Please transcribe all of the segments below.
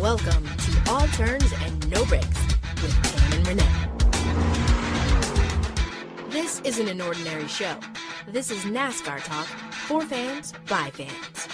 Welcome to All Turns and No Breaks with Tam and Renee. This isn't an ordinary show. This is NASCAR talk for fans by fans.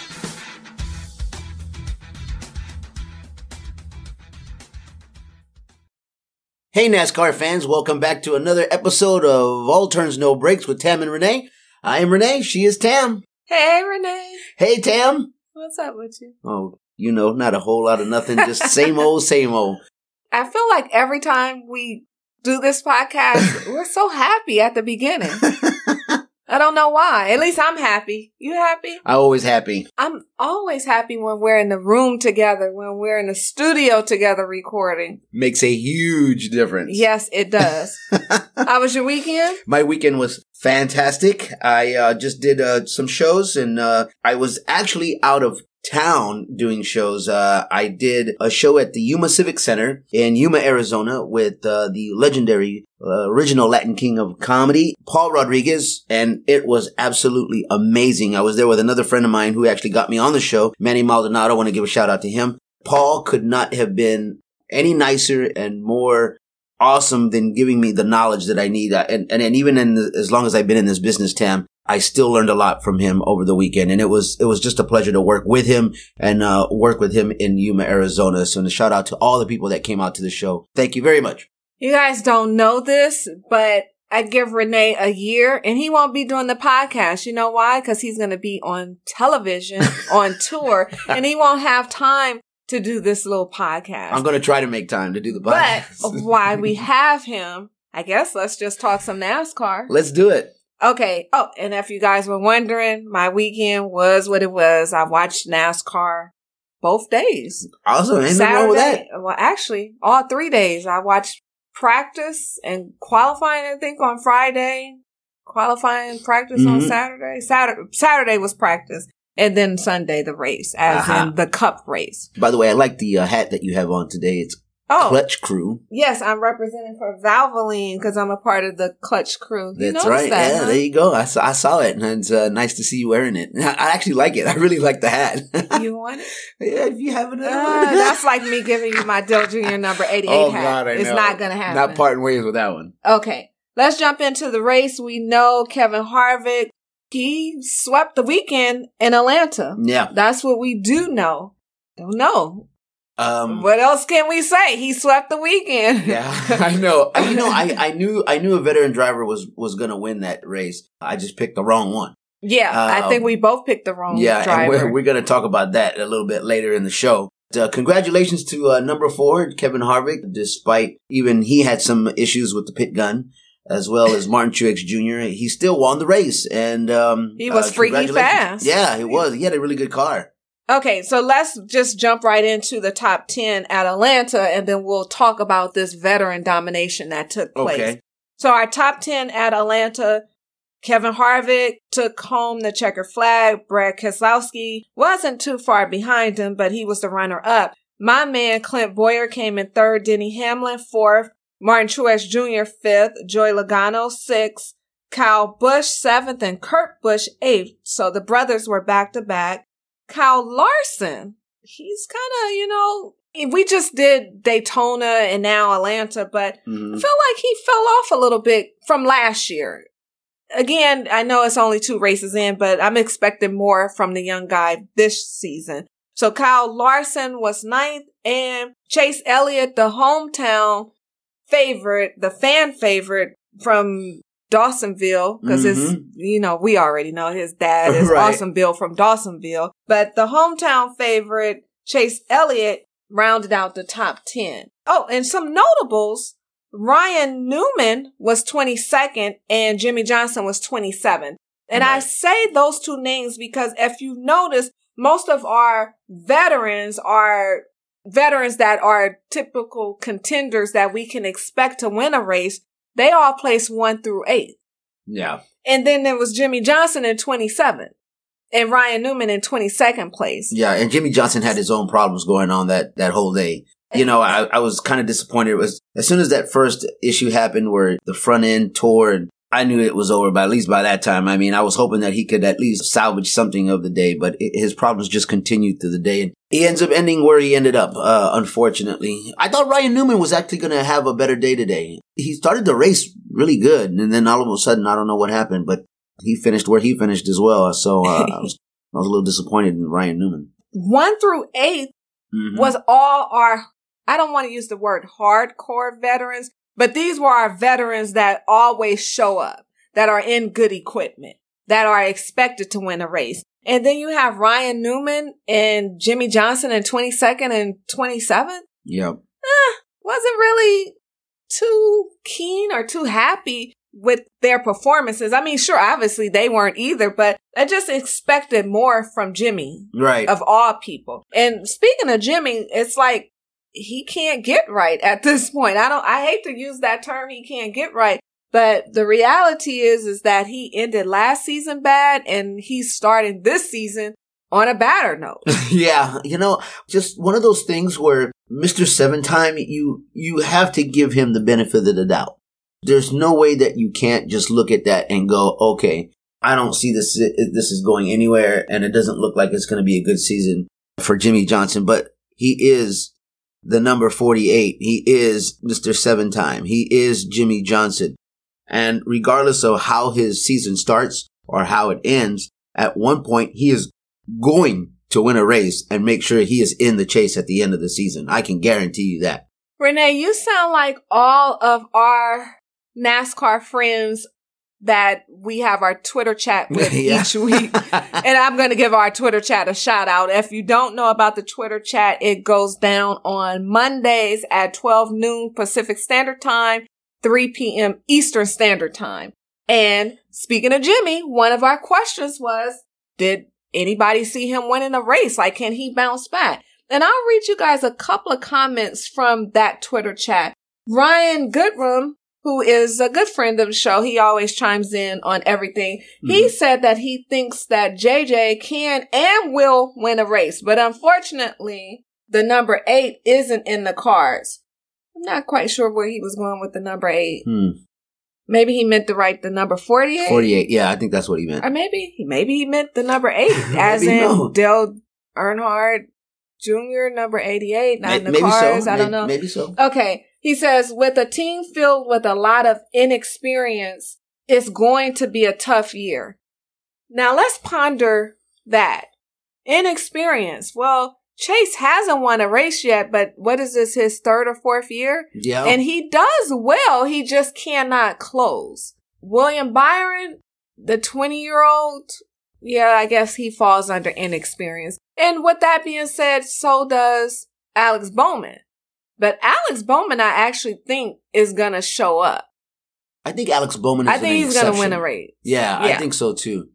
Hey, NASCAR fans, welcome back to another episode of All Turns No Breaks with Tam and Renee. I am Renee, she is Tam. Hey, Renee. Hey, Tam. What's up with you? Oh, you know, not a whole lot of nothing, just same old, same old. I feel like every time we do this podcast, we're so happy at the beginning. I don't know why. At least I'm happy. You happy? I'm always happy. I'm always happy when we're in the room together, when we're in the studio together recording. Makes a huge difference. Yes, it does. How was your weekend? My weekend was fantastic. I uh, just did uh, some shows and uh, I was actually out of town doing shows. Uh, I did a show at the Yuma Civic Center in Yuma, Arizona with uh, the legendary uh, original Latin King of Comedy, Paul Rodriguez, and it was absolutely amazing. I was there with another friend of mine who actually got me on the show, Manny Maldonado. I want to give a shout out to him. Paul could not have been any nicer and more awesome than giving me the knowledge that I need. And, and, and even in the, as long as I've been in this business, Tam, I still learned a lot from him over the weekend, and it was it was just a pleasure to work with him and uh, work with him in Yuma, Arizona. So, a shout out to all the people that came out to the show. Thank you very much. You guys don't know this, but I give Renee a year and he won't be doing the podcast. You know why? Because he's going to be on television, on tour, and he won't have time to do this little podcast. I'm going to try to make time to do the podcast. But why we have him, I guess let's just talk some NASCAR. Let's do it. Okay. Oh, and if you guys were wondering, my weekend was what it was. I watched NASCAR both days. Awesome. Ain't nothing wrong with that. Well, actually, all three days. I watched practice and qualifying, I think, on Friday. Qualifying practice mm-hmm. on Saturday. Saturday. Saturday was practice. And then Sunday, the race, as uh-huh. in the cup race. By the way, I like the uh, hat that you have on today. It's Oh, Clutch Crew. Yes, I'm representing for Valvoline because I'm a part of the Clutch Crew. You That's right. That, yeah, huh? there you go. I saw, I saw it, and it's uh, nice to see you wearing it. I actually like it. I really like the hat. you want it? yeah, if you have it. Uh, that's like me giving you my Dale Jr. number 88 oh, hat. God, I know. It's not going to happen. Not parting ways with that one. Okay, let's jump into the race. We know Kevin Harvick. He swept the weekend in Atlanta. Yeah. That's what we do know. Don't know. Um, what else can we say? He swept the weekend. yeah, I know. You know, I, I knew I knew a veteran driver was was going to win that race. I just picked the wrong one. Yeah, um, I think we both picked the wrong. One. Yeah, driver. and we're, we're going to talk about that a little bit later in the show. Uh, congratulations to uh, number four, Kevin Harvick. Despite even he had some issues with the pit gun, as well as Martin Truex Jr., he still won the race, and um, he was uh, freaky fast. Yeah, he was. He had a really good car. Okay, so let's just jump right into the top 10 at Atlanta and then we'll talk about this veteran domination that took place. Okay. So our top 10 at Atlanta, Kevin Harvick took home the checker flag. Brad Keselowski wasn't too far behind him, but he was the runner up. My man Clint Bowyer came in third, Denny Hamlin fourth, Martin Truex Jr. fifth, Joey Logano sixth, Kyle Busch seventh, and Kurt Busch eighth. So the brothers were back to back. Kyle Larson. He's kind of, you know, we just did Daytona and now Atlanta, but mm-hmm. I feel like he fell off a little bit from last year. Again, I know it's only two races in, but I'm expecting more from the young guy this season. So Kyle Larson was ninth and Chase Elliott, the hometown favorite, the fan favorite from Dawsonville because mm-hmm. his, you know, we already know his dad is right. Awesome Bill from Dawsonville, but the hometown favorite Chase Elliott rounded out the top 10. Oh, and some notables. Ryan Newman was 22nd and Jimmie Johnson was 27th. And right. I say those two names because if you notice, most of our veterans are veterans that are typical contenders that we can expect to win a race they all placed one through eight. Yeah. And then there was Jimmie Johnson in 27th and Ryan Newman in 22nd place. Yeah. And Jimmie Johnson had his own problems going on that, that whole day. You know, I, I was kind of disappointed. It was as soon as that first issue happened where the front end tore and I knew it was over, but at least by that time, I mean, I was hoping that he could at least salvage something of the day, but it, his problems just continued through the day. And he ends up ending where he ended up, uh, unfortunately. I thought Ryan Newman was actually going to have a better day today. He started the race really good, and then all of a sudden, I don't know what happened, but he finished where he finished as well. So uh, I, was, I was a little disappointed in Ryan Newman. One through 8 mm-hmm. was all our, I don't want to use the word hardcore veterans, but these were our veterans that always show up, that are in good equipment, that are expected to win a race. And then you have Ryan Newman and Jimmie Johnson in 22nd and 27th. Yep. Eh, wasn't really too keen or too happy with their performances. I mean, sure, obviously they weren't either, but I just expected more from Jimmie. Right. Of all people. And speaking of Jimmie, it's like he can't get right at this point. I don't, I hate to use that term, he can't get right. But the reality is, is that he ended last season bad and he's starting this season on a badder note. yeah. You know, just one of those things where Mr. Seven Time, you, you have to give him the benefit of the doubt. There's no way that you can't just look at that and go, okay, I don't see this, this is going anywhere and it doesn't look like it's going to be a good season for Jimmie Johnson, but he is the number 48. He is Mr. Seven Time. He is Jimmie Johnson. And regardless of how his season starts or how it ends, at one point he is going to win a race and make sure he is in the chase at the end of the season. I can guarantee you that. Renee, you sound like all of our NASCAR friends that we have our Twitter chat with yeah. each week. and I'm going to give our Twitter chat a shout out. If you don't know about the Twitter chat, it goes down on Mondays at 12 noon Pacific Standard Time, 3 p.m. Eastern Standard Time. And speaking of Jimmie, one of our questions was, did anybody see him winning a race? Like, can he bounce back? And I'll read you guys a couple of comments from that Twitter chat. Ryan Goodrum who is a good friend of the show. He always chimes in on everything. Mm-hmm. He said that he thinks that JJ can and will win a race, but unfortunately, the number eight isn't in the cards. I'm not quite sure where he was going with the number eight. Hmm. Maybe he meant to write the number 48. 48, yeah, I think that's what he meant. Or maybe, maybe he meant the number eight, as in no. Dale Earnhardt Jr., number 88, not in the cards. So. I don't know. Maybe so. Okay. He says, with a team filled with a lot of inexperience, it's going to be a tough year. Now let's ponder that. Inexperience. Well, Chase hasn't won a race yet, but what is this, his third or fourth year? Yeah. And he does well. He just cannot close. William Byron, the 20 year old, yeah, I guess he falls under inexperience. And with that being said, so does Alex Bowman. But Alex Bowman, I actually think is gonna show up. I think Alex Bowman. I think he's exception. gonna win a race. Yeah, yeah, I think so too.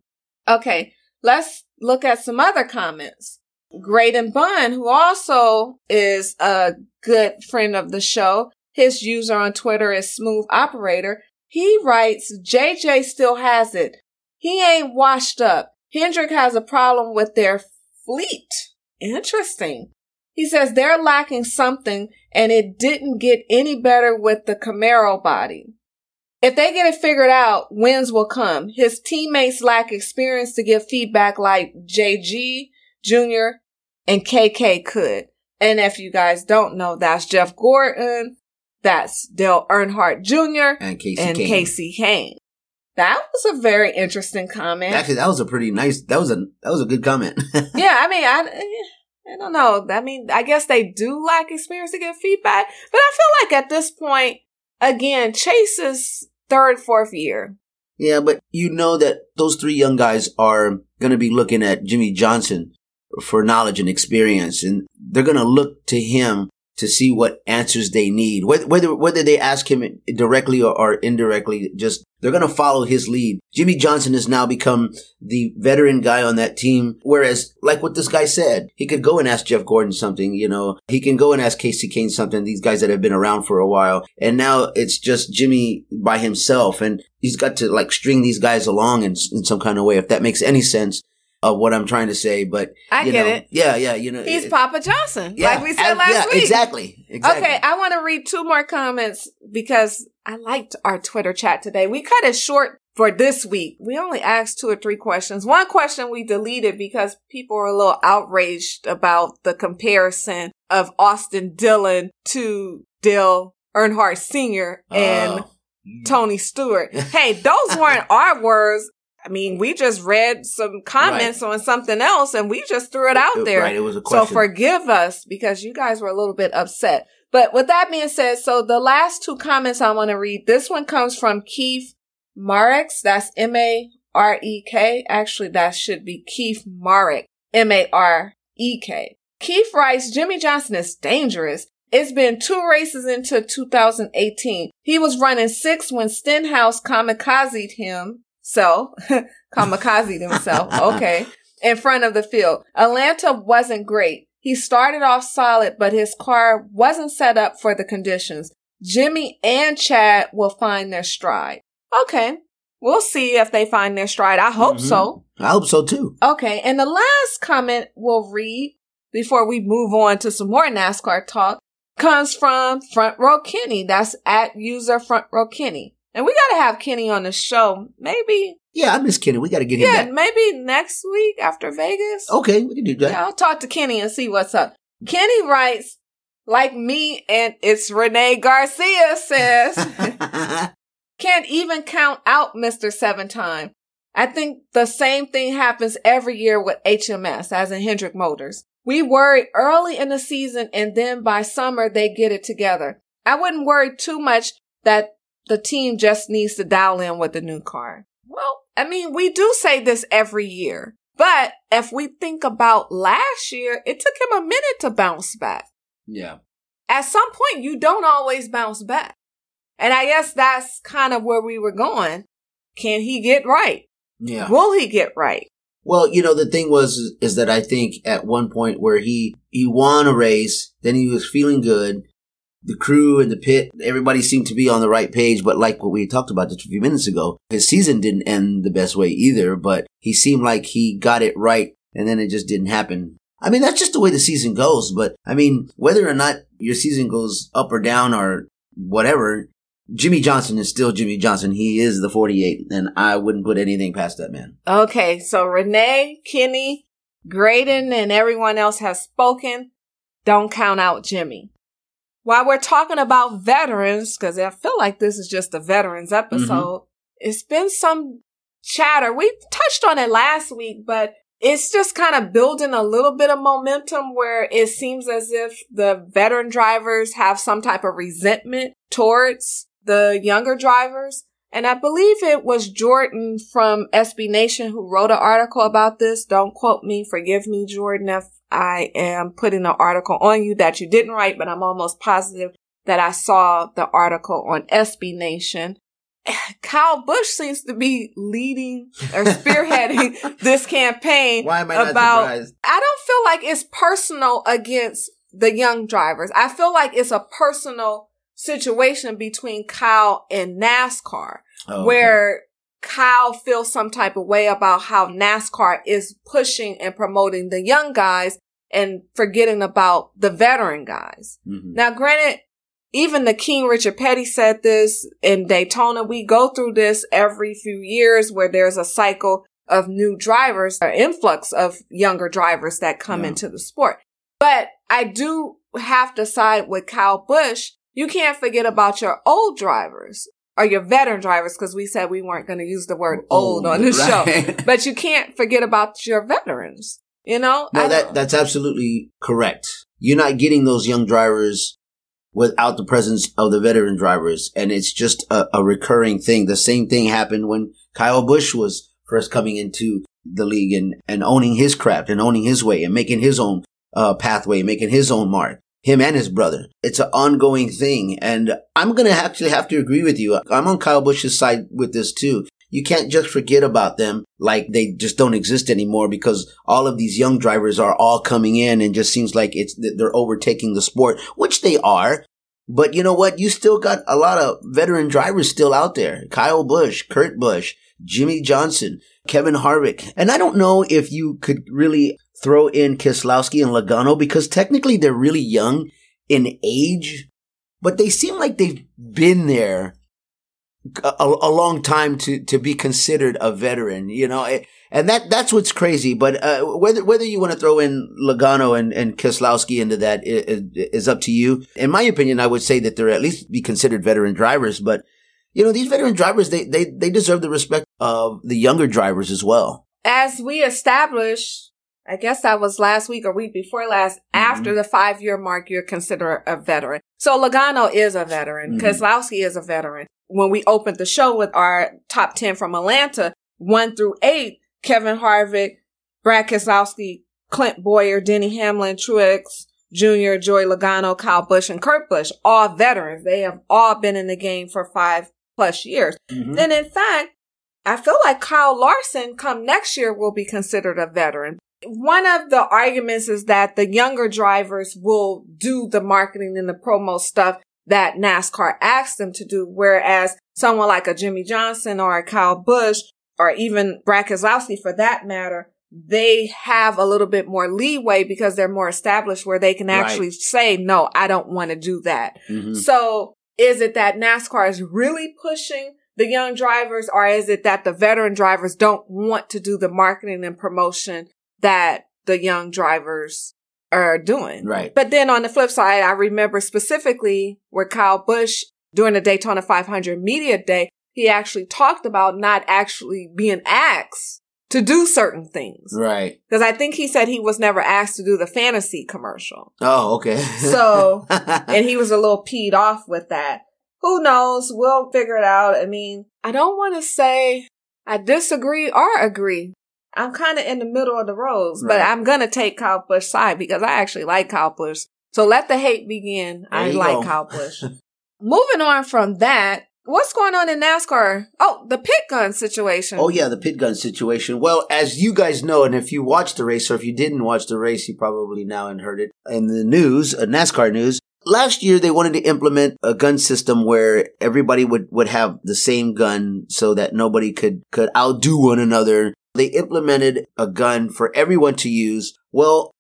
Okay, let's look at some other comments. Graydon Bunn, who also is a good friend of the show, his user on Twitter is Smooth Operator. He writes, JJ still has it. He ain't washed up. Hendrick has a problem with their fleet. Interesting. He says they're lacking something and it didn't get any better with the Camaro body. If they get it figured out, wins will come. His teammates lack experience to give feedback like JG, Jr., and KK could. And if you guys don't know, that's Jeff Gordon, that's Dale Earnhardt Jr., and Kasey and Kahne. Kasey Kahne. That was a very interesting comment. Actually, that was a pretty nice. That was a that was a good comment. yeah, I mean, I I don't know. I mean, I guess they do lack experience to give feedback, but I feel like at this point, again, Chase's third, fourth year. Yeah, but you know that those three young guys are going to be looking at Jimmie Johnson for knowledge and experience, and they're going to look to him to see what answers they need. Whether whether, they ask him directly or, or indirectly, just they're going to follow his lead. Jimmie Johnson has now become the veteran guy on that team. Whereas, like what this guy said, he could go and ask Jeff Gordon something, you know, he can go and ask Kasey Kahne something, these guys that have been around for a while. And now it's just Jimmie by himself. And he's got to like string these guys along in, in some kind of way, if that makes any sense of what I'm trying to say, but I get know, it. Yeah, yeah, you know, he's it, Papa Johnson, yeah, like we said last yeah, week. Exactly, exactly. Okay, I want to read two more comments because I liked our Twitter chat today. We cut it short for this week. We only asked two or three questions. One question we deleted because people were a little outraged about the comparison of Austin Dillon to Dale Earnhardt Sr. and uh, Tony Stewart. Hey, those weren't our words. I mean, we just read some comments right. on something else and we just threw it out there. Right, it was a question. So forgive us because you guys were a little bit upset. But with that being said, so the last two comments I want to read, this one comes from Keith Marek. That's M-A-R-E-K. Actually, that should be Keith Marek. M-A-R-E-K. Keith writes, Jimmie Johnson is dangerous. It's been two races into 2018. He was running six when Stenhouse kamikazed him. So, kamikazed himself. Okay. In front of the field. Atlanta wasn't great. He started off solid, but his car wasn't set up for the conditions. Jimmie and Chad will find their stride. Okay. We'll see if they find their stride. I hope mm-hmm. so. I hope so too. Okay. And the last comment we'll read before we move on to some more NASCAR talk comes from Front Row Kenny. That's at user Front Row Kenny. And we got to have Kenny on the show. Maybe. Yeah, I miss Kenny. We got to get him yeah, back. maybe next week after Vegas. Okay, we can do that. Yeah, I'll talk to Kenny and see what's up. Kenny writes, like me and it's Renee Garcia says, Can't even count out Mr. Seven Time. I think the same thing happens every year with HMS, as in Hendrick Motors. We worry early in the season and then by summer they get it together. I wouldn't worry too much that the team just needs to dial in with the new car. Well, I mean, we do say this every year, but if we think about last year, it took him a minute to bounce back. Yeah. At some point, you don't always bounce back. And I guess that's kind of where we were going. Can he get right? Yeah. Will he get right? Well, you know, the thing was, is, is that I think at one point where he, he won a race, then he was feeling good. The crew and the pit, everybody seemed to be on the right page, but like what we talked about just a few minutes ago, his season didn't end the best way either, but he seemed like he got it right and then it just didn't happen. I mean, that's just the way the season goes, but I mean, whether or not your season goes up or down or whatever, Jimmie Johnson is still Jimmie Johnson. He is the 48, and I wouldn't put anything past that man. Okay, so Renee, Kenny, Graydon, and everyone else has spoken. Don't count out Jimmie. While we're talking about veterans, because I feel like this is just a veterans episode, mm-hmm. it's been some chatter. We touched on it last week, but it's just kind of building a little bit of momentum where it seems as if the veteran drivers have some type of resentment towards the younger drivers. And I believe it was Jordan from SB Nation who wrote an article about this. Don't quote me. Forgive me, Jordan, if I am putting an article on you that you didn't write, but I'm almost positive that I saw the article on SB Nation. Kyle Busch seems to be leading or spearheading this campaign Why am I about, surprised? I don't feel like it's personal against the young drivers. I feel like it's a personal situation between Kyle and NASCAR oh, where Kyle feels some type of way about how NASCAR is pushing and promoting the young guys and forgetting about the veteran guys. Mm-hmm. Now, granted, even the King Richard Petty said this in Daytona. We go through this every few years where there's a cycle of new drivers, an influx of younger drivers that come yeah. into the sport. But I do have to side with Kyle Busch you can't forget about your old drivers or your veteran drivers because we said we weren't going to use the word old, old on the right. show. But you can't forget about your veterans. You know? No, that that's absolutely correct. You're not getting those young drivers without the presence of the veteran drivers, and it's just a, a recurring thing. The same thing happened when Kyle Busch was first coming into the league and, and owning his craft and owning his way and making his own uh, pathway, making his own mark him and his brother. It's an ongoing thing. And I'm going to actually have to agree with you. I'm on Kyle Busch's side with this too. You can't just forget about them like they just don't exist anymore because all of these young drivers are all coming in and just seems like it's, they're overtaking the sport, which they are. But you know what? You still got a lot of veteran drivers still out there. Kyle Busch, Kurt Busch, Jimmie Johnson, Kevin Harvick. And I don't know if you could really throw in Keselowski and Logano because technically they're really young in age, but they seem like they've been there a, a, long time to, to be considered a veteran, you know, and that, that's what's crazy. But, uh, whether, whether you want to throw in Logano and, and Keselowski into that is, is up to you. In my opinion, I would say that they're at least be considered veteran drivers, but, you know, these veteran drivers, they, they, they deserve the respect of the younger drivers as well. As we establish I guess that was last week or week before last. Mm-hmm. After the five year mark, you're considered a veteran. So Logano is a veteran. mm hmm Keselowski is a veteran. When we opened the show with our top 10 from Atlanta, one through eight, Kevin Harvick, Brad Keselowski, Clint Bowyer, Denny Hamlin, Truex Jr., Joey Logano, Kyle Busch, and Kurt Busch, all veterans. They have all been in the game for five plus years. Mm-hmm. And in fact, I feel like Kyle Larson come next year will be considered a veteran one of the arguments is that the younger drivers will do the marketing and the promo stuff that NASCAR asks them to do, whereas someone like a Jimmie Johnson or a Kyle Busch or even Brad Keselowski for that matter, they have a little bit more leeway because they're more established where they can actually right. say, no, I don't want to do that. Mm-hmm. So is it that NASCAR is really pushing the young drivers or is it that the veteran drivers don't want to do the marketing and promotion that the young drivers are doing. Right. But then on the flip side, I remember specifically where Kyle Busch during the Daytona 500 media day, he actually talked about not actually being asked to do certain things. Right. Because I think he said he was never asked to do the fantasy commercial. Oh, okay. so, and he was a little peed off with that. Who knows? We'll figure it out. I mean, I don't want to say I disagree or agree I'm kind of in the middle of the roads, right. but I'm gonna take Kyle Busch side because I actually like Kyle Busch. So let the hate begin. There I like go. Kyle Busch. Moving on from that, what's going on in NASCAR? Oh, the pit gun situation. Oh yeah, the pit gun situation. Well, as you guys know, and if you watched the race or if you didn't watch the race, you probably now and heard it in the news, uh, NASCAR news. Last year, they wanted to implement a gun system where everybody would, would have the same gun so that nobody could, could outdo one another they implemented a gun for everyone to use. Well,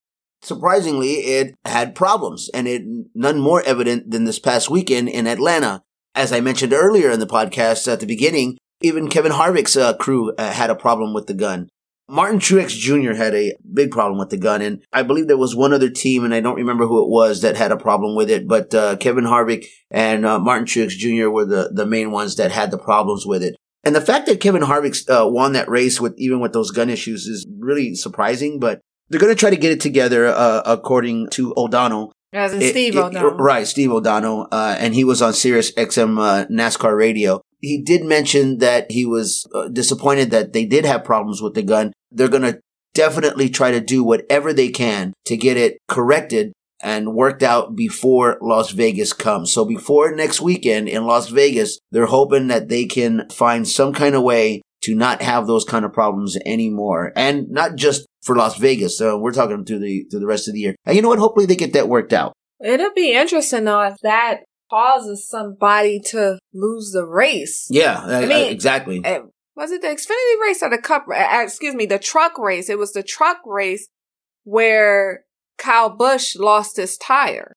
surprisingly, it had problems and it none more evident than this past weekend in Atlanta. As I mentioned earlier in the podcast at the beginning, even Kevin Harvick's uh, crew uh, had a problem with the gun. Martin Truex Jr. had a big problem with the gun, and I believe there was one other team, and I don't remember who it was that had a problem with it. But uh, Kevin Harvick and uh, Martin Truex Jr. were the the main ones that had the problems with it. And the fact that Kevin Harvick uh, won that race with even with those gun issues is really surprising. But they're going to try to get it together, uh, according to O'Donnell. As in it, Steve it, O'Donnell, right? Steve O'Donnell, uh, and he was on Sirius XM uh, NASCAR radio. He did mention that he was uh, disappointed that they did have problems with the gun. They're going to definitely try to do whatever they can to get it corrected and worked out before Las Vegas comes. So before next weekend in Las Vegas, they're hoping that they can find some kind of way to not have those kind of problems anymore. And not just for Las Vegas. So we're talking through the, through the rest of the year. And you know what? Hopefully they get that worked out. It'll be interesting though if that causes somebody to lose the race. Yeah, I mean, exactly. Eh, was it the Xfinity race or the Cup? Uh, excuse me, the truck race. It was the truck race where Kyle Busch lost his tire.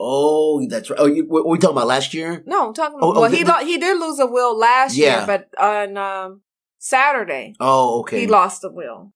Oh, that's right. Oh, you, what, we talking about last year? No, I'm talking. Oh, oh well, oh, he the, he did lose a wheel last yeah. year, but on um, Saturday, oh, okay, he lost a wheel.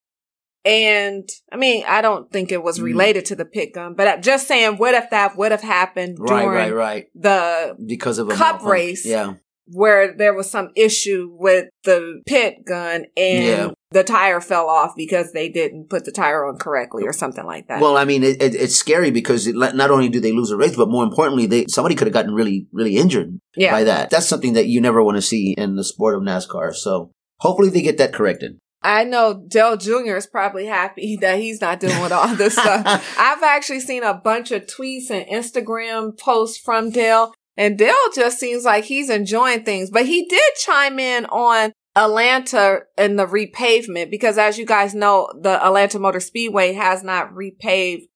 And I mean, I don't think it was mm. related mm. to the pit gun, but I'm just saying, what if that would have happened during right, right, right. the because of a cup race? Yeah, where there was some issue with the pit gun and yeah. the tire fell off because they didn't put the tire on correctly or something like that. Well, I mean, it, it, it's scary because it, not only do they lose a race, but more importantly, they somebody could have gotten really, really injured yeah. by that. That's something that you never want to see in the sport of NASCAR. So hopefully they get that corrected. I know Dale Jr. is probably happy that he's not dealing with all this stuff. I've actually seen a bunch of tweets and Instagram posts from Dale and Dale just seems like he's enjoying things, but he did chime in on Atlanta and the repavement because as you guys know, the Atlanta Motor Speedway has not repaved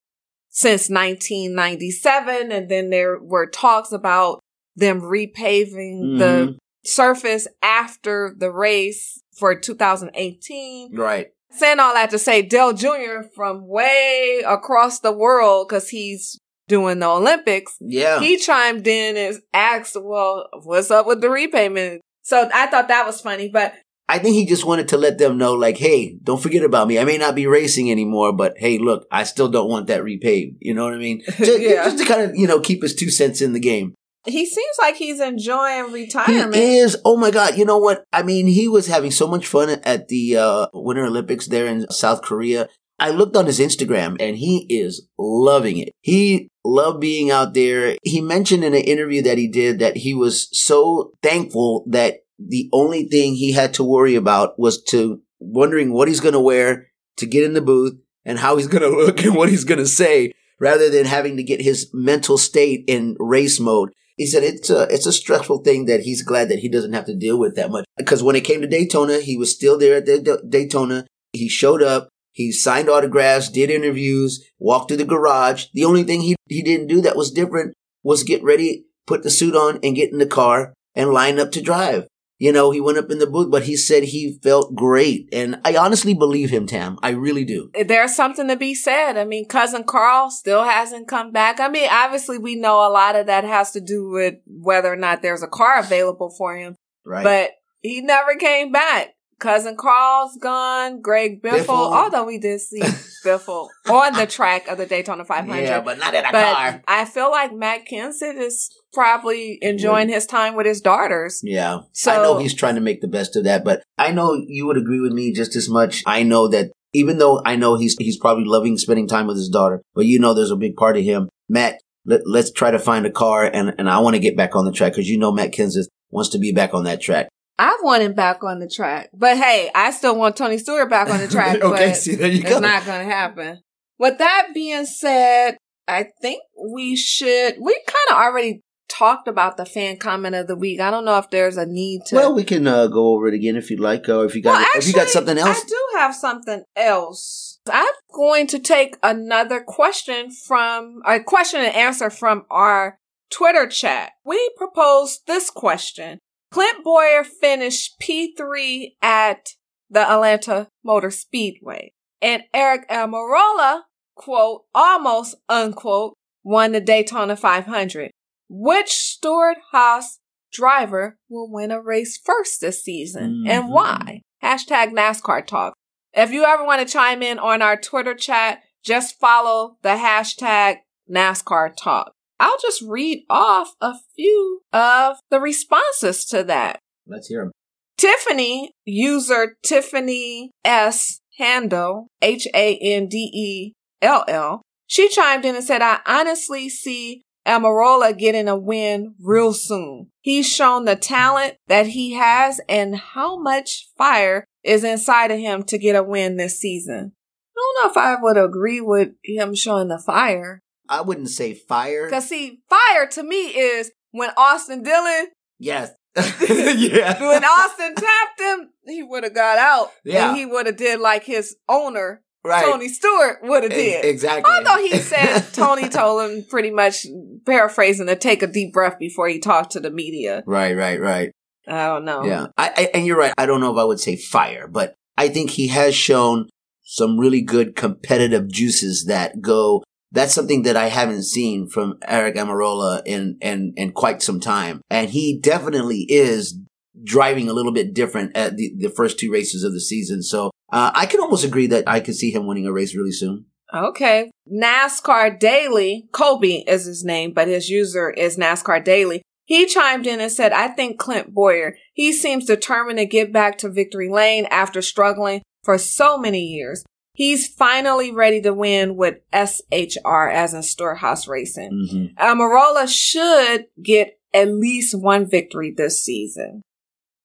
since 1997. And then there were talks about them repaving mm-hmm. the surface after the race for 2018. Right. Saying all that to say, Dale Jr. from way across the world, cause he's doing the Olympics. Yeah. He chimed in and asked, well, what's up with the repayment? So I thought that was funny, but I think he just wanted to let them know, like, hey, don't forget about me. I may not be racing anymore, but hey, look, I still don't want that repaid. You know what I mean? Just, yeah. just to kind of, you know, keep his two cents in the game. He seems like he's enjoying retirement. He is. Oh my God. You know what? I mean, he was having so much fun at the uh, Winter Olympics there in South Korea. I looked on his Instagram and he is loving it. He loved being out there. He mentioned in an interview that he did that he was so thankful that the only thing he had to worry about was to wondering what he's going to wear to get in the booth and how he's going to look and what he's going to say rather than having to get his mental state in race mode. He said it's a, it's a stressful thing that he's glad that he doesn't have to deal with that much. Because when it came to Daytona, he was still there at the Daytona. He showed up. He signed autographs, did interviews, walked to the garage. The only thing he, he didn't do that was different was get ready, put the suit on and get in the car and line up to drive. You know, he went up in the booth, but he said he felt great. And I honestly believe him, Tam. I really do. There's something to be said. I mean, cousin Carl still hasn't come back. I mean, obviously we know a lot of that has to do with whether or not there's a car available for him. Right. But he never came back. Cousin Carl's gone. Greg Biffle, Biffle. although we did see Biffle on the track of the Daytona 500. Yeah, but not in a but car. I feel like Matt Kenseth is probably enjoying his time with his daughters. Yeah. So I know he's trying to make the best of that, but I know you would agree with me just as much. I know that even though I know he's he's probably loving spending time with his daughter, but you know there's a big part of him. Matt, let, us try to find a car and, and I want to get back on the track because you know Matt Kenseth wants to be back on that track. I want him back on the track. But hey, I still want Tony Stewart back on the track. okay, see, there you go. It's not going to happen. With that being said, I think we should, we kind of already talked about the fan comment of the week. I don't know if there's a need to. Well, we can uh, go over it again if you'd like, or if you got well, actually, if you got something else. I do have something else. I'm going to take another question from a question and answer from our Twitter chat. We proposed this question: Clint Bowyer finished P3 at the Atlanta Motor Speedway. And Eric Almirola, quote, almost, unquote, won the Daytona 500. Which Stewart-Haas driver will win a race first this season mm-hmm. and why? Hashtag NASCAR talk. If you ever want to chime in on our Twitter chat, just follow the hashtag NASCAR talk. I'll just read off a few of the responses to that. Let's hear them. Tiffany, user Tiffany S. Handel, H A N D E L L, she chimed in and said, I honestly see Almirola getting a win real soon. He's shown the talent that he has and how much fire is inside of him to get a win this season. I don't know if I would agree with him showing the fire. I wouldn't say fire. Cause see, fire to me is when Austin Dillon. Yes. yeah. when Austin tapped him, he would have got out. Yeah. And he would have did like his owner. Right. Tony Stewart would have did. Exactly. Although he said Tony told him pretty much paraphrasing to take a deep breath before he talked to the media. Right, right, right. I don't know. Yeah. I, I, and you're right. I don't know if I would say fire, but I think he has shown some really good competitive juices that go that's something that I haven't seen from Eric Almirola in, in, in quite some time. And he definitely is driving a little bit different at the, the first two races of the season. So, uh, I can almost agree that I could see him winning a race really soon. Okay. NASCAR Daily, Kobe is his name, but his user is NASCAR Daily. He chimed in and said, I think Clint Bowyer, he seems determined to get back to victory lane after struggling for so many years. He's finally ready to win with SHR as in Stewart-Haas Racing. Mm-hmm. Almirola should get at least one victory this season.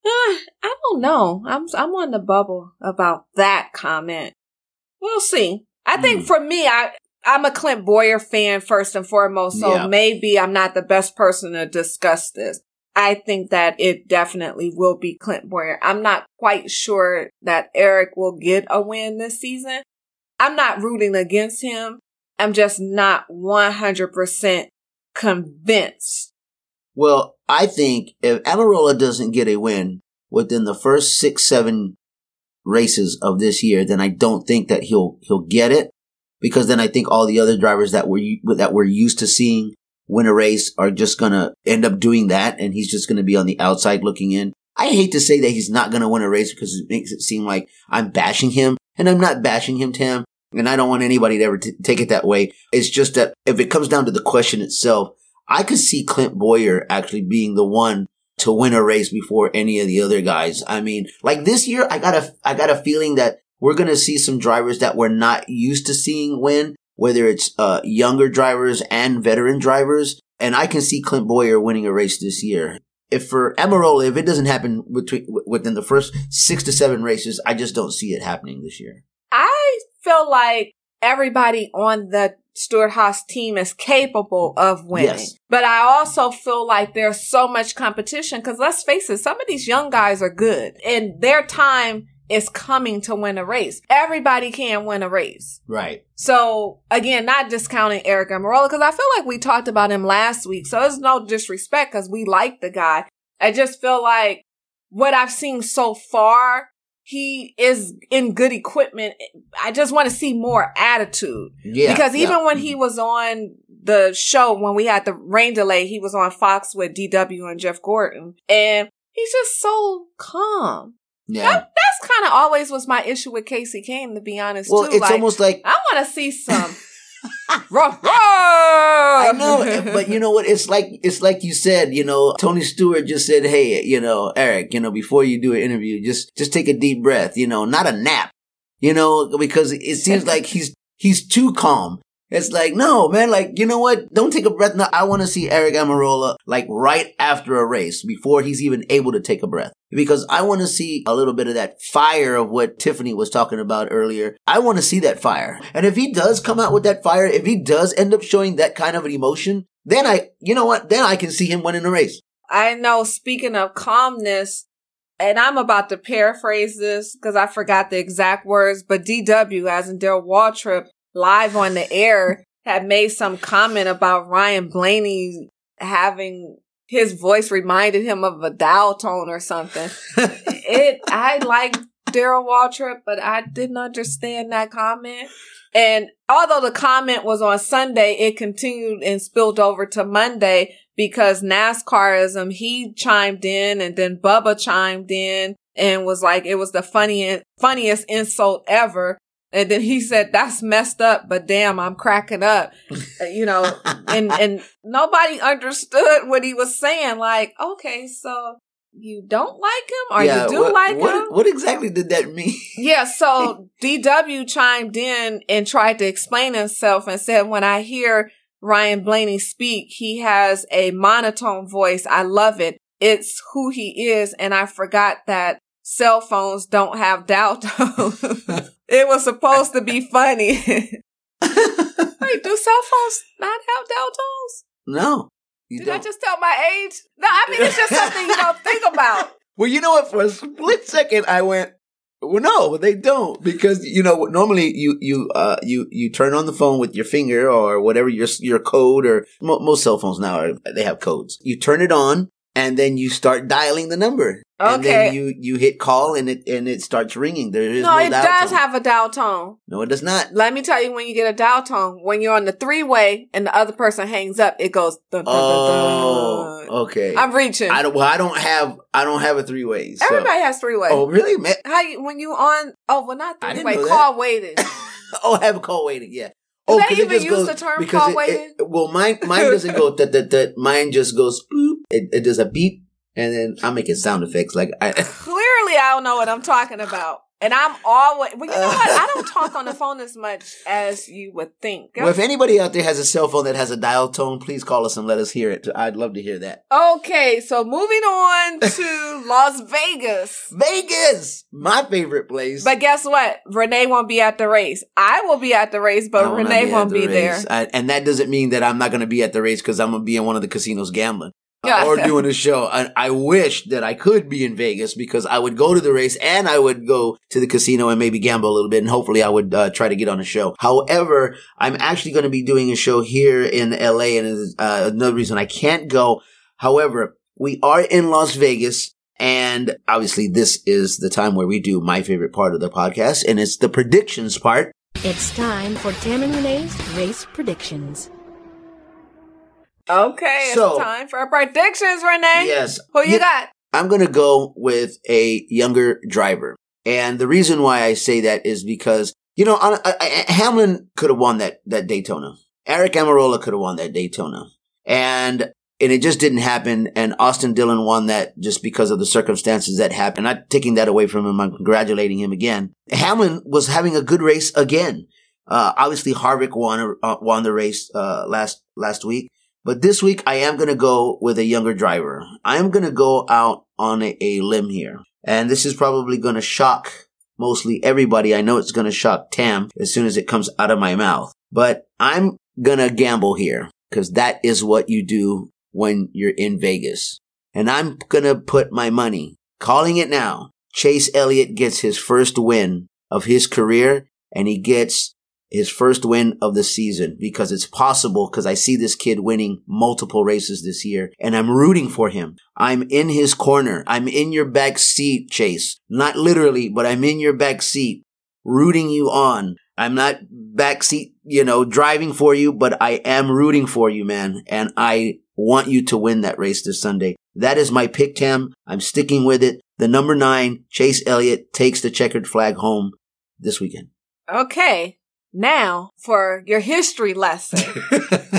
Uh, I don't know. I'm I'm on the bubble about that comment. We'll see. I think mm. for me, I I'm a Clint Bowyer fan first and foremost, so yeah. maybe I'm not the best person to discuss this. I think that it definitely will be Clint Bowyer. I'm not quite sure that Eric will get a win this season. I'm not rooting against him. I'm just not 100% convinced. Well, I think if Almirola doesn't get a win within the first six, seven races of this year, then I don't think that he'll, he'll get it because then I think all the other drivers that we're, that we're used to seeing win a race are just going to end up doing that and he's just going to be on the outside looking in. I hate to say that he's not going to win a race because it makes it seem like I'm bashing him. And I'm not bashing him, Tam. And I don't want anybody to ever t- take it that way. It's just that if it comes down to the question itself, I could see Clint Bowyer actually being the one to win a race before any of the other guys. I mean, like this year, I got a, I got a feeling that we're going to see some drivers that we're not used to seeing win, whether it's, uh, younger drivers and veteran drivers. And I can see Clint Bowyer winning a race this year. If for Almirola, if it doesn't happen between, within the first six to seven races, I just don't see it happening this year. I feel like everybody on the Stewart-Haas team is capable of winning. Yes. But I also feel like there's so much competition because let's face it, some of these young guys are good and their time is coming to win a race. Everybody can win a race. Right. So again, not discounting Eric Almirola because I feel like we talked about him last week. So it's no disrespect because we like the guy. I just feel like what I've seen so far he is in good equipment. I just want to see more attitude. Yeah. Because even yeah. when he was on the show, when we had the rain delay, he was on Fox with DW and Jeff Gordon. And he's just so calm. Yeah. That, that's kind of always was my issue with Kasey Kahne, to be honest. Well, too. it's like, almost like I want to see some I know, but you know what? It's like it's like you said. You know, Tony Stewart just said, "Hey, you know, Eric, you know, before you do an interview, just just take a deep breath. You know, not a nap. You know, because it seems like he's he's too calm. It's like, no, man, like, you know what? Don't take a breath. No, I want to see Eric Almirola, like right after a race before he's even able to take a breath. Because I want to see a little bit of that fire of what Tiffany was talking about earlier. I want to see that fire. And if he does come out with that fire, if he does end up showing that kind of an emotion, then I, you know what? Then I can see him winning a race. I know, speaking of calmness, and I'm about to paraphrase this because I forgot the exact words, but DW, as in Darrell Waltrip, live on the air had made some comment about Ryan Blaney having his voice reminded him of a dial tone or something. it I like Darrell Waltrip, but I didn't understand that comment. And although the comment was on Sunday, it continued and spilled over to Monday because NASCARism, he chimed in and then Bubba chimed in and was like, it was the funniest, funniest insult ever. And then he said, that's messed up, but damn, I'm cracking up, uh, you know, and, and nobody understood what he was saying. Like, okay, so you don't like him or yeah, you do what, like what, him? What exactly did that mean? yeah. So DW chimed in and tried to explain himself and said, when I hear Ryan Blaney speak, he has a monotone voice. I love it. It's who he is. And I forgot that cell phones don't have dial tones. it was supposed to be funny. Wait, do cell phones not have dial tones? No. Did don't. I just tell my age? No, I mean it's just something you don't think about. Well, you know what? For a split second, I went, "Well, no, they don't," because you know normally you you uh you you turn on the phone with your finger or whatever your your code or mo- most cell phones now are they have codes. You turn it on, and then you start dialing the number. Okay. And then you you hit call and it and it starts ringing. There is no, no it does tone. have a dial tone. No, it does not. Let me tell you when you get a dial tone. When you're on the three way and the other person hangs up, it goes. Dun, dun, oh, dun, okay. I'm reaching. I don't. Well, I don't have. I don't have a three way. So. Everybody has three way. Oh, really? Man. How you when you on? Oh, well, not three way. Call waiting. oh, have a call waiting. Yeah. Oh, they even use the term call it, waiting? It, well, mine mine doesn't go that that that. Mine just goes boop. It, it does a beep and then I'm making sound effects like I clearly I don't know what I'm talking about. And I'm always well, you know what? I don't talk on the phone as much as you would think. Well, if anybody out there has a cell phone that has a dial tone, please call us and let us hear it. I'd love to hear that. Okay, so moving on to Las Vegas. Vegas, my favorite place. But guess what? Renee won't be at the race. I will be at the race, but Renee won't be there. I, and that doesn't mean that I'm not going to be at the race because I'm going to be in one of the casinos gambling yeah. or doing a show. I, I wish that I could be in Vegas because I would go to the race and I would go to the casino and maybe gamble a little bit and hopefully I would uh, try to get on a show. However, I'm actually going to be doing a show here in LA and uh, another reason I can't go. However, we are in Las Vegas and obviously this is the time where we do my favorite part of the podcast and it's the predictions part. It's time for Tam and Renee's race predictions. Okay, so, it's time for our predictions, Renee. Yes. Who you, you got? I'm going to go with a younger driver. And the reason why I say that is because, you know, I, I, Hamlin could have won that, that Daytona. Eric Almirola could have won that Daytona. And and it just didn't happen. And Austin Dillon won that just because of the circumstances that happened. Not taking that away from him. I'm congratulating him again. Hamlin was having a good race again. Uh, obviously Harvick won, uh, won the race, uh, last, last week. But this week I am going to go with a younger driver. I am going to go out on a, a limb here. And this is probably going to shock mostly everybody. I know it's going to shock Tam as soon as it comes out of my mouth, but I'm going to gamble here because that is what you do when you're in Vegas. And I'm going to put my money, calling it now. Chase Elliott gets his first win of his career and he gets his first win of the season because it's possible because I see this kid winning multiple races this year and I'm rooting for him. I'm in his corner. I'm in your back seat, Chase. Not literally, but I'm in your back seat rooting you on. I'm not backseat, you know, driving for you, but I am rooting for you, man. And I want you to win that race this Sunday. That is my pick, Tam. I'm sticking with it. The number nine, Chase Elliott, takes the checkered flag home this weekend. Okay. Now for your history lesson.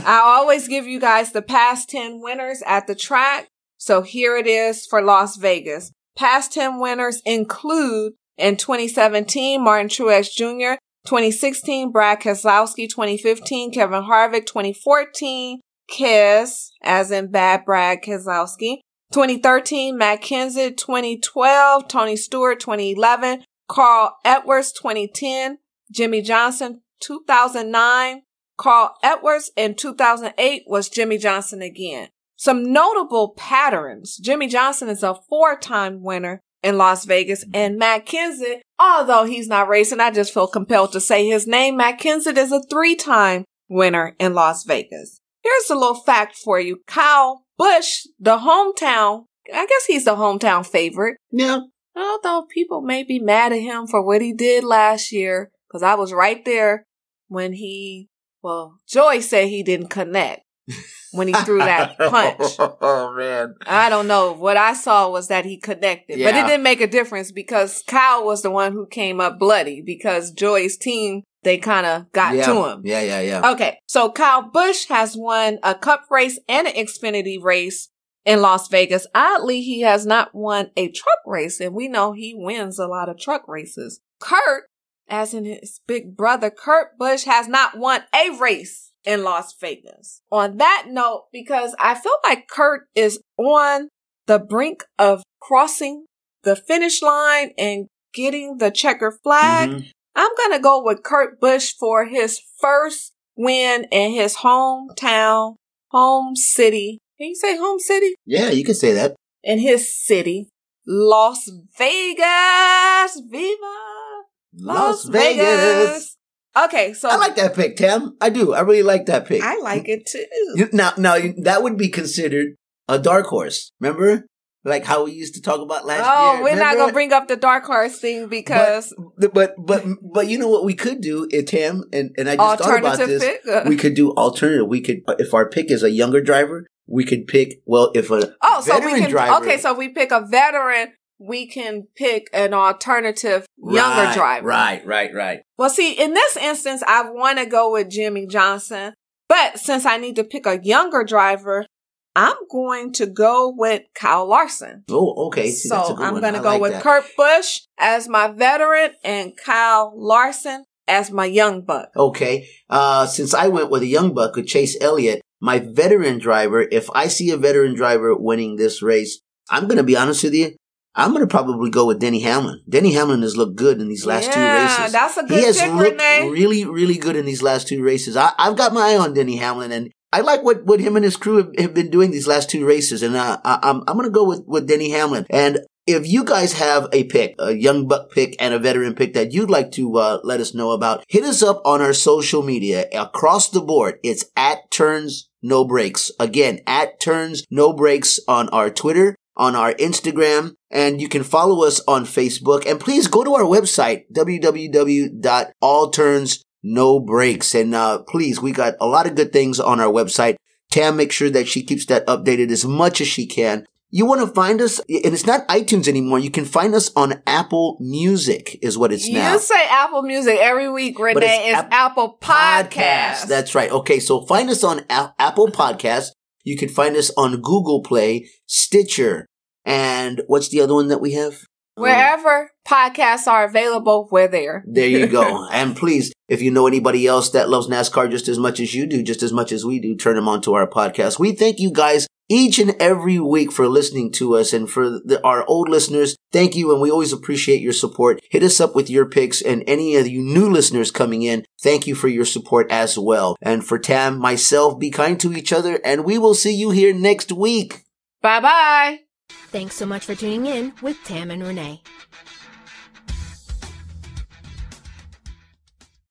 I always give you guys the past 10 winners at the track. So here it is for Las Vegas. Past 10 winners include in 2017, Martin Truex Jr., 2016, Brad Keselowski, 2015, Kevin Harvick, 2014, Kes, as in Bad Brad Keselowski. 2013, Matt Kenseth. 2012, Tony Stewart. 2011, Carl Edwards. 2010, Jimmie Johnson. 2009, Carl Edwards. In 2008 was Jimmie Johnson again. Some notable patterns. Jimmie Johnson is a four-time winner in Las Vegas and Matt Kenseth, although he's not racing, I just feel compelled to say his name. Matt Kenseth is a three-time winner in Las Vegas. Here's a little fact for you. Kyle Busch, the hometown, I guess he's the hometown favorite. Yeah. Although people may be mad at him for what he did last year, because I was right there when he, well, Joey said he didn't connect when he threw that oh, punch. oh man. I don't know. What I saw was that he connected, yeah. but it didn't make a difference because Kyle was the one who came up bloody because Joey's team they kind of got yeah. to him. Yeah, yeah, yeah. Okay. So Kyle Busch has won a cup race and an Xfinity race in Las Vegas. Oddly, he has not won a truck race and we know he wins a lot of truck races. Kurt, as in his big brother, Kurt Busch has not won a race in Las Vegas. On that note, because I feel like Kurt is on the brink of crossing the finish line and getting the checker flag. Mm-hmm. I'm going to go with Kurt Busch for his first win in his hometown, home city. Can you say home city? Yeah, you can say that. In his city, Las Vegas. Viva Las, Vegas. Okay, so I like that pick, Tam. I do. I really like that pick. I like it too. Now, now that would be considered a dark horse. Remember? like how we used to talk about last oh, year. Oh, we're not gonna bring up the dark horse thing because but but but, but you know what we could do, it Tam and and I just thought about this. Pick? We could do alternative. We could if our pick is a younger driver, we could pick well if a oh so we can driver, okay so we pick a veteran. We can pick an alternative younger right, driver. Right, right, right. Well, see, in this instance, I want to go with Jimmie Johnson. But since I need to pick a younger driver, I'm going to go with Kyle Larson. Oh, okay. See, so I'm going to go like with that. Kurt Busch as my veteran and Kyle Larson as my young buck. Okay. Uh, since I went with a young buck with Chase Elliott, my veteran driver, if I see a veteran driver winning this race, I'm going to be honest with you. I'm going to probably go with Denny Hamlin. Denny Hamlin has looked good in these last yeah, two races. That's a good He has pick, looked Renee. really, really good in these last two races. I, have got my eye on Denny Hamlin, and I like what, what him and his crew have, have been doing these last two races, and uh, I, I'm I'm going to go with with Denny Hamlin. And if you guys have a pick, a young buck pick and a veteran pick that you'd like to uh, let us know about, hit us up on our social media across the board. It's at turns no breaks. Again, at turns no breaks on our Twitter, on our Instagram, and you can follow us on Facebook. And please go to our website, www.allturns no breaks. And uh, please, we got a lot of good things on our website. Tam, make sure that she keeps that updated as much as she can. you want to find us, and it's not iTunes anymore. You can find us on Apple Music, is what it's now. You say Apple Music every week, Renee. It's, it's Apple Podcast. Podcast. That's right. Okay, so find us on A- Apple Podcast. You can find us on Google Play, Stitcher, and what's the other one that we have? Mm. Wherever podcasts are available, we're there. There you go. and please, if you know anybody else that loves NASCAR just as much as you do, just as much as we do, turn them on to our podcast. We thank you guys each and every week for listening to us and for the, our old listeners. Thank you. And we always appreciate your support. Hit us up with your picks and any of you new listeners coming in. Thank you for your support as well. And for Tam, myself, be kind to each other and we will see you here next week. Bye bye. Thanks so much for tuning in with Tam and Renee.